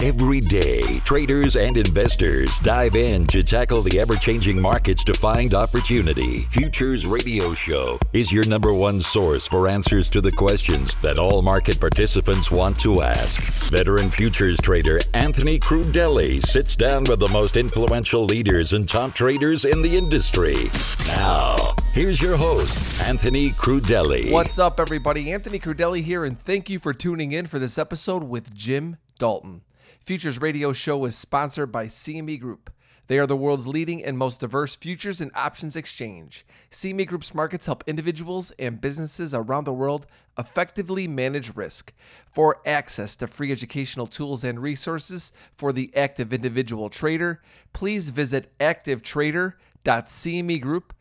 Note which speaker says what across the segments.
Speaker 1: Every day, traders and investors dive in to tackle the ever changing markets to find opportunity. Futures Radio Show is your number one source for answers to the questions that all market participants want to ask. Veteran futures trader Anthony Crudele sits down with the most influential leaders and top traders in the industry. Now, here's your host, Anthony Crudele.
Speaker 2: What's up, everybody? Anthony Crudele here, and thank you for tuning in for this episode with Jim Dalton. Futures Radio Show is sponsored by CME Group. They are the world's leading and most diverse futures and options exchange. CME Group's markets help individuals and businesses around the world effectively manage risk. For access to free educational tools and resources for the active individual trader, please visit activetrader.cmegroup.com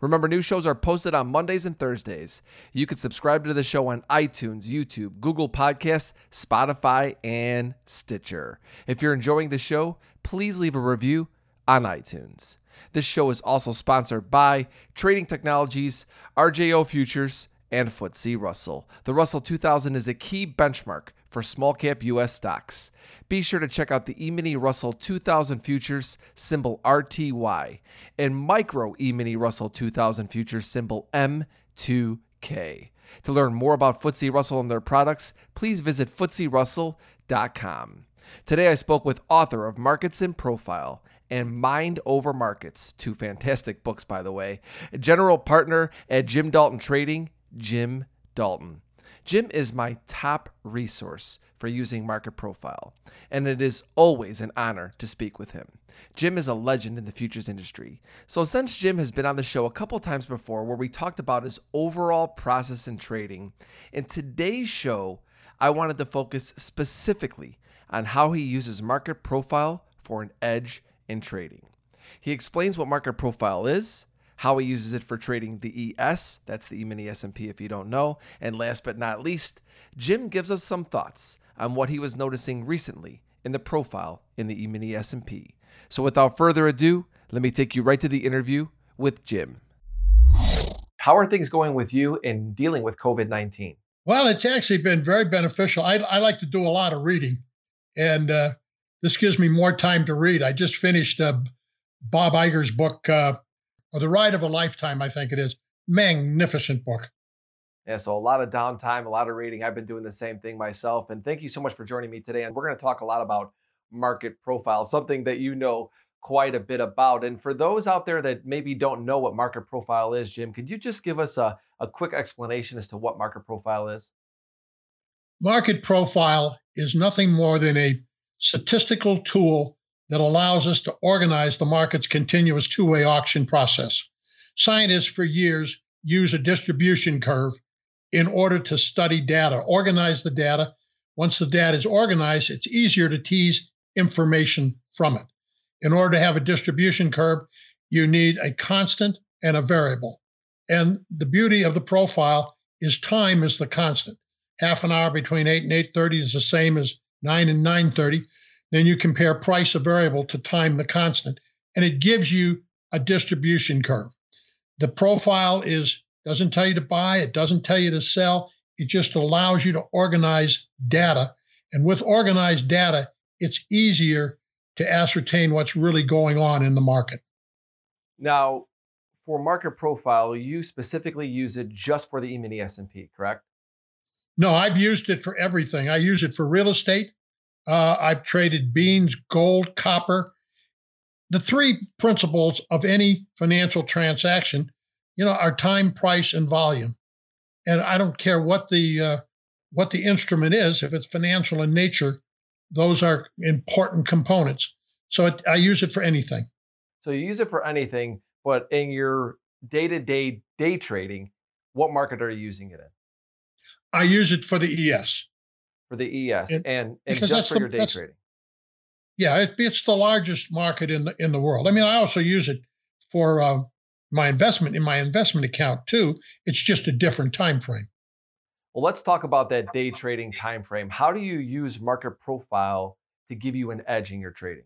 Speaker 2: Remember, new shows are posted on Mondays and Thursdays. You can subscribe to the show on iTunes, YouTube, Google Podcasts, Spotify, and Stitcher. If you're enjoying the show, please leave a review on iTunes. This show is also sponsored by Trading Technologies, RJO Futures, and FTSE Russell. The Russell 2000 is a key benchmark for small cap US stocks. Be sure to check out the E-mini Russell 2000 futures symbol RTY and micro E-mini Russell 2000 futures symbol M2K. To learn more about FTSE Russell and their products, please visit FTSERussell.com. Today I spoke with author of Markets in Profile and Mind Over Markets, two fantastic books, by the way, general partner at Jim Dalton Trading, Jim Dalton. Jim is my top resource for using Market Profile, and it is always an honor to speak with him. Jim is a legend in the futures industry. So, since Jim has been on the show a couple times before where we talked about his overall process in trading, in today's show, I wanted to focus specifically on how he uses Market Profile for an edge in trading. He explains what Market Profile is, how he uses it for trading the ES, that's the E-mini S&P if you don't know, and last but not least, Jim gives us some thoughts on what he was noticing recently in the profile in the E-mini S&P. So without further ado, let me take you right to the interview with Jim. How are things going with you in dealing with COVID-19?
Speaker 3: Well, it's actually been very beneficial. I, I like to do a lot of reading, and uh, this gives me more time to read. I just finished uh, Bob Iger's book, uh, or The Ride of a Lifetime, I think it is. Magnificent book.
Speaker 2: Yeah, so a lot of downtime, a lot of reading. I've been doing the same thing myself. And thank you so much for joining me today. And we're going to talk a lot about market profile, something that you know quite a bit about. And for those out there that maybe don't know what market profile is, Jim, could you just give us a, a quick explanation as to what market profile is?
Speaker 3: Market profile is nothing more than a statistical tool that allows us to organize the market's continuous two way auction process. Scientists for years use a distribution curve in order to study data, organize the data. Once the data is organized, it's easier to tease information from it. In order to have a distribution curve, you need a constant and a variable. And the beauty of the profile is time is the constant. Half an hour between 8 and 8:30 is the same as 9 and 9:30. Then you compare price of variable to time the constant, and it gives you a distribution curve. The profile is doesn't tell you to buy, it doesn't tell you to sell. It just allows you to organize data. And with organized data, it's easier to ascertain what's really going on in the market.
Speaker 2: Now, for market profile, you specifically use it just for the E-mini S&P, correct?
Speaker 3: No, I've used it for everything. I use it for real estate. Uh, I've traded beans, gold, copper. The three principles of any financial transaction, you know, are time, price, and volume. And I don't care what the uh, what the instrument is. If it's financial in nature, those are important components. So it, I use it for anything.
Speaker 2: So you use it for anything, but in your day-to-day day trading, what market are you using it in?
Speaker 3: I use it for the ES
Speaker 2: for the ES and, and, and just for the, your day trading.
Speaker 3: Yeah, it, it's the largest market in the in the world. I mean, I also use it for uh, my investment in my investment account too. It's just a different time frame.
Speaker 2: Well, let's talk about that day trading time frame. How do you use market profile to give you an edge in your trading?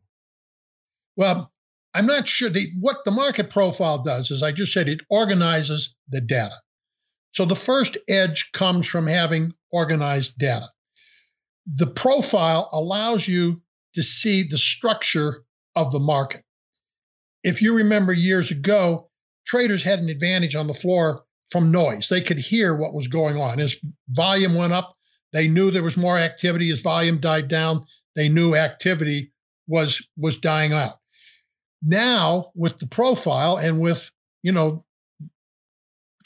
Speaker 3: Well, I'm not sure the, what the market profile does is I just said it organizes the data. So the first edge comes from having organized data. The profile allows you to see the structure of the market. If you remember years ago, traders had an advantage on the floor from noise. They could hear what was going on. As volume went up, they knew there was more activity. As volume died down, they knew activity was was dying out. Now, with the profile and with you know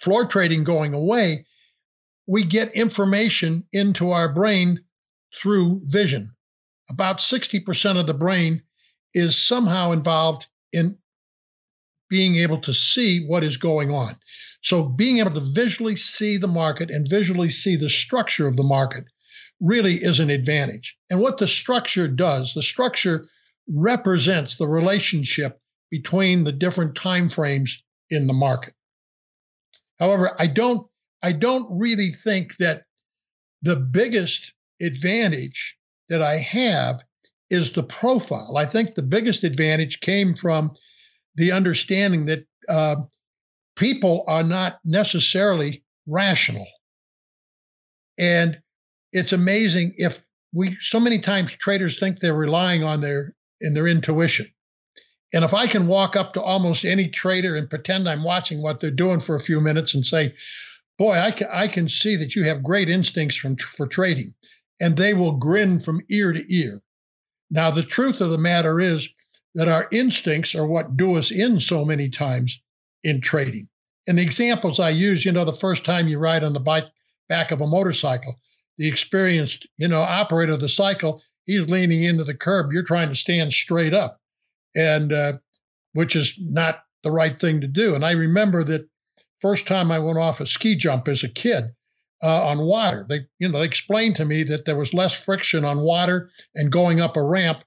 Speaker 3: floor trading going away, we get information into our brain through vision. About 60% of the brain is somehow involved in being able to see what is going on. So, being able to visually see the market and visually see the structure of the market really is an advantage. And what the structure does, the structure represents the relationship between the different time frames in the market. However, I don't I don't really think that the biggest advantage that I have is the profile. I think the biggest advantage came from the understanding that uh, people are not necessarily rational. And it's amazing if we so many times traders think they're relying on their in their intuition. And if I can walk up to almost any trader and pretend I'm watching what they're doing for a few minutes and say, "Boy, I can I can see that you have great instincts from for trading," and they will grin from ear to ear. Now, the truth of the matter is that our instincts are what do us in so many times in trading. And the examples I use, you know, the first time you ride on the bike, back of a motorcycle, the experienced, you know, operator of the cycle, he's leaning into the curb. You're trying to stand straight up, and uh, which is not the right thing to do. And I remember that first time I went off a ski jump as a kid uh, on water. They, you know, they explained to me that there was less friction on water and going up a ramp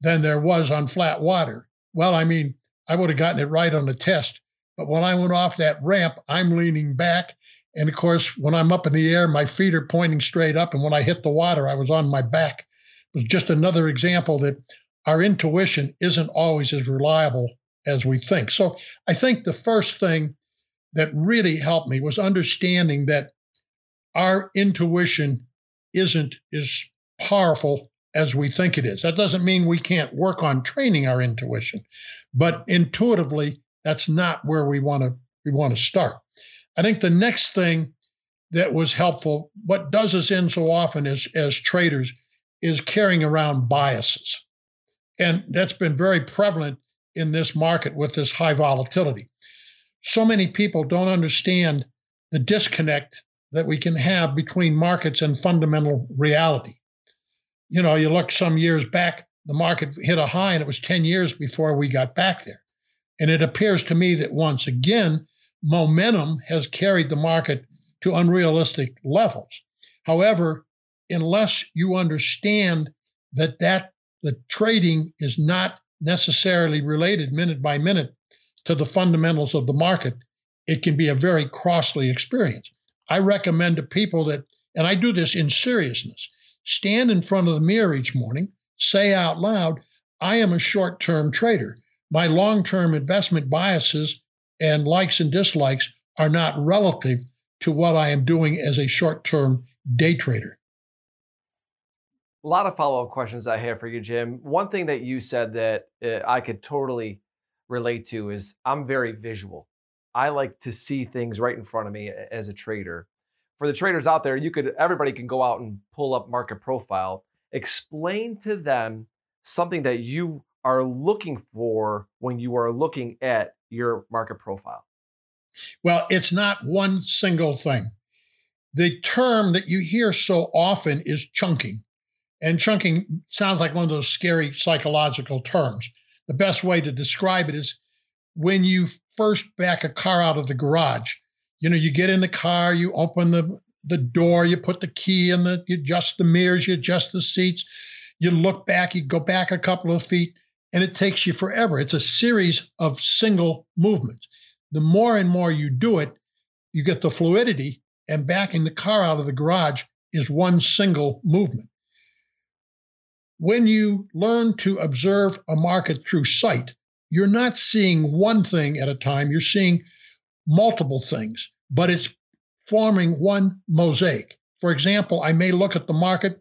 Speaker 3: than there was on flat water. Well, I mean, I would have gotten it right on the test. But when I went off that ramp, I'm leaning back. And of course, when I'm up in the air, my feet are pointing straight up. And when I hit the water, I was on my back. It was just another example that our intuition isn't always as reliable as we think. So I think the first thing that really helped me was understanding that our intuition isn't as powerful as we think it is. That doesn't mean we can't work on training our intuition, but intuitively, that's not where we want to we want to start. I think the next thing that was helpful, what does us in so often as, as traders, is carrying around biases. And that's been very prevalent in this market with this high volatility. So many people don't understand the disconnect that we can have between markets and fundamental reality you know, you look some years back, the market hit a high and it was 10 years before we got back there. And it appears to me that once again, momentum has carried the market to unrealistic levels. However, unless you understand that that the trading is not necessarily related minute by minute to the fundamentals of the market, it can be a very costly experience. I recommend to people that, and I do this in seriousness, stand in front of the mirror each morning, say out loud, I am a short term trader. My long term investment biases and likes and dislikes are not relative to what I am doing as a short term day trader.
Speaker 2: A lot of follow up questions I have for you, Jim. One thing that you said that uh, I could totally relate to is I'm very visual. I like to see things right in front of me as a trader for the traders out there, you could everybody can go out and pull up market profile, explain to them something that you are looking for when you are looking at your market profile.
Speaker 3: Well, it's not one single thing. The term that you hear so often is chunking. And chunking sounds like one of those scary psychological terms. The best way to describe it is when you first back a car out of the garage, you know, you get in the car, you open the the door, you put the key in the, you adjust the mirrors, you adjust the seats, you look back, you go back a couple of feet, and it takes you forever. It's a series of single movements. The more and more you do it, you get the fluidity, and backing the car out of the garage is one single movement. When you learn to observe a market through sight, you're not seeing one thing at a time, you're seeing multiple things, but it's forming one mosaic. For example, I may look at the market,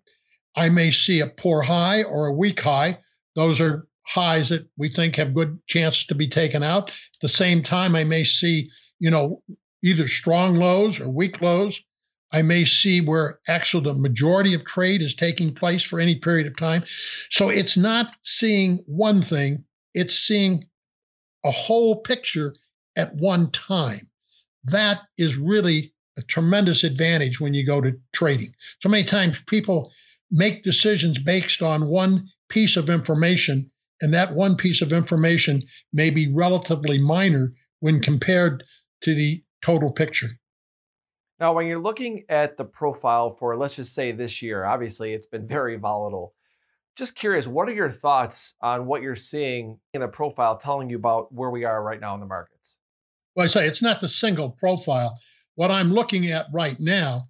Speaker 3: I may see a poor high or a weak high. Those are highs that we think have good chances to be taken out. At the same time, I may see, you know, either strong lows or weak lows. I may see where actually the majority of trade is taking place for any period of time. So it's not seeing one thing, it's seeing a whole picture at one time. That is really a tremendous advantage when you go to trading. So many times people make decisions based on one piece of information, and that one piece of information may be relatively minor when compared to the total picture.
Speaker 2: Now, when you're looking at the profile for, let's just say this year, obviously it's been very volatile. Just curious, what are your thoughts on what you're seeing in a profile telling you about where we are right now in the markets?
Speaker 3: Well, I say it's not the single profile. What I'm looking at right now,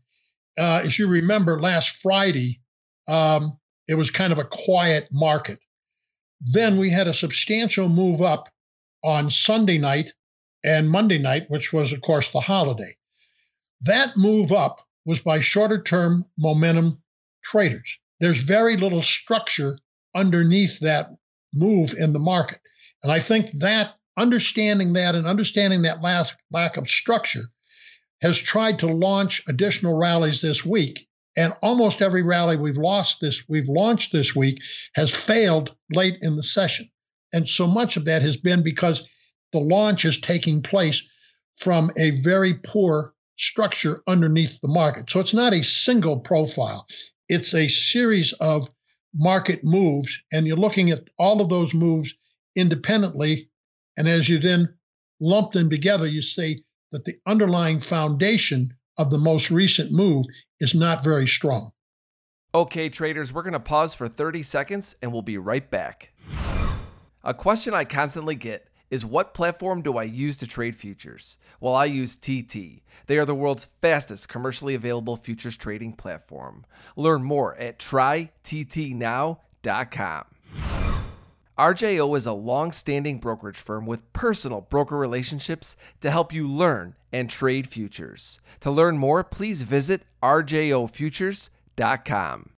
Speaker 3: uh, as you remember, last Friday, um, it was kind of a quiet market. Then we had a substantial move up on Sunday night and Monday night, which was, of course, the holiday. That move up was by shorter term momentum traders. There's very little structure underneath that move in the market. And I think that understanding that and understanding that last lack of structure has tried to launch additional rallies this week. And almost every rally we've lost this, we've launched this week has failed late in the session. And so much of that has been because the launch is taking place from a very poor structure underneath the market. So it's not a single profile, it's a series of market moves, and you're looking at all of those moves independently. And as you then lump them together, you see that the underlying foundation of the most recent move is not very strong.
Speaker 2: Okay, traders, we're going to pause for 30 seconds and we'll be right back. A question I constantly get is what platform do I use to trade futures? Well, I use TT. They are the world's fastest commercially available futures trading platform. Learn more at tryttnow.com. RJO is a long standing brokerage firm with personal broker relationships to help you learn and trade futures. To learn more, please visit rjofutures.com.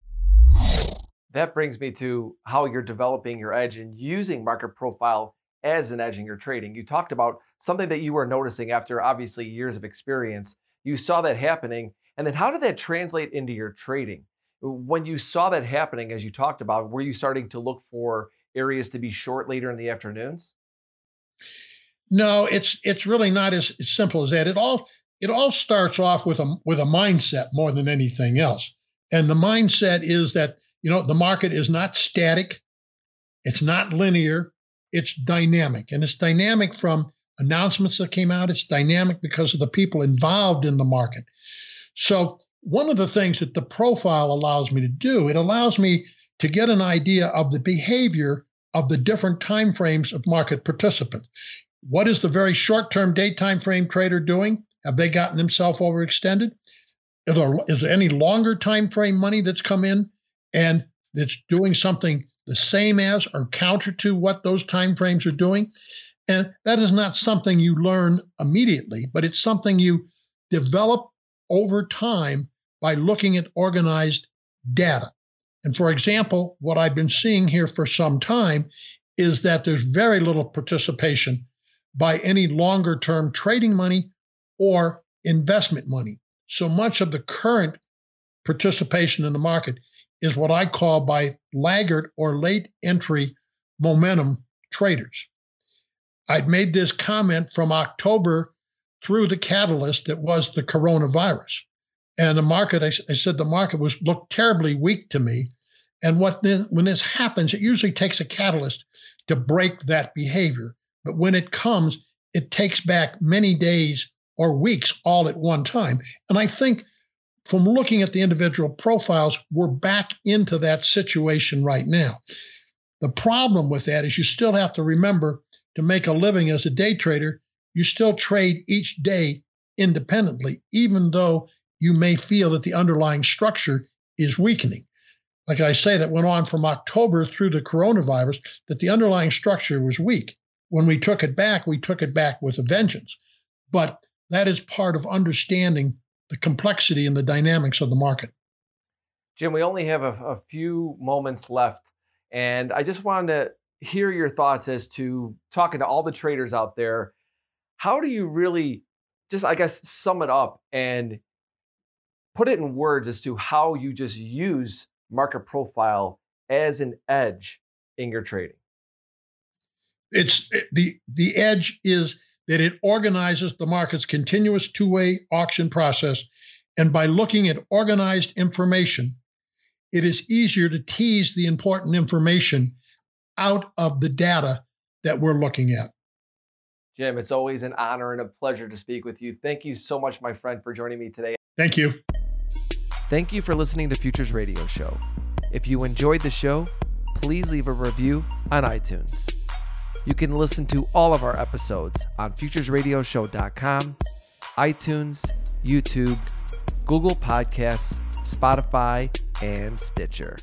Speaker 2: That brings me to how you're developing your edge and using market profile as in your trading. You talked about something that you were noticing after obviously years of experience. You saw that happening. And then how did that translate into your trading? When you saw that happening, as you talked about, were you starting to look for areas to be short later in the afternoons?
Speaker 3: No, it's it's really not as, as simple as that. It all it all starts off with a with a mindset more than anything else. And the mindset is that, you know, the market is not static, it's not linear, it's dynamic. And it's dynamic from announcements that came out, it's dynamic because of the people involved in the market. So, one of the things that the profile allows me to do, it allows me to get an idea of the behavior of the different time frames of market participants. What is the very short-term day time frame trader doing? Have they gotten themselves overextended? Is there, is there any longer time frame money that's come in and it's doing something the same as or counter to what those time frames are doing. And that is not something you learn immediately, but it's something you develop over time by looking at organized data. And for example, what I've been seeing here for some time is that there's very little participation by any longer term trading money or investment money. So much of the current participation in the market is what I call by laggard or late entry momentum traders. I'd made this comment from October through the catalyst that was the coronavirus. And the market, I, I said the market was looked terribly weak to me. And what then, when this happens, it usually takes a catalyst to break that behavior. But when it comes, it takes back many days or weeks all at one time. And I think from looking at the individual profiles, we're back into that situation right now. The problem with that is you still have to remember to make a living as a day trader, you still trade each day independently, even though you may feel that the underlying structure is weakening. Like I say, that went on from October through the coronavirus, that the underlying structure was weak. When we took it back, we took it back with a vengeance. But that is part of understanding the complexity and the dynamics of the market.
Speaker 2: Jim, we only have a, a few moments left, and I just wanted to hear your thoughts as to talking to all the traders out there. How do you really just, I guess, sum it up and put it in words as to how you just use market profile as an edge in your trading?
Speaker 3: It's eh, the the edge is that it organizes the market's continuous two-way auction process and by looking at organized information it is easier to tease the important information out of the data that we're looking at.
Speaker 2: Jim, it's always an honor and a pleasure to speak with you. Thank you so much, my friend, for joining me today.
Speaker 3: Thank you.
Speaker 2: Thank you for listening to Futures Radio Show. If you enjoyed the show, please leave a review on iTunes. You can listen to all of our episodes on futuresradioshow.com, iTunes, YouTube, Google Podcasts, Spotify, and Stitcher.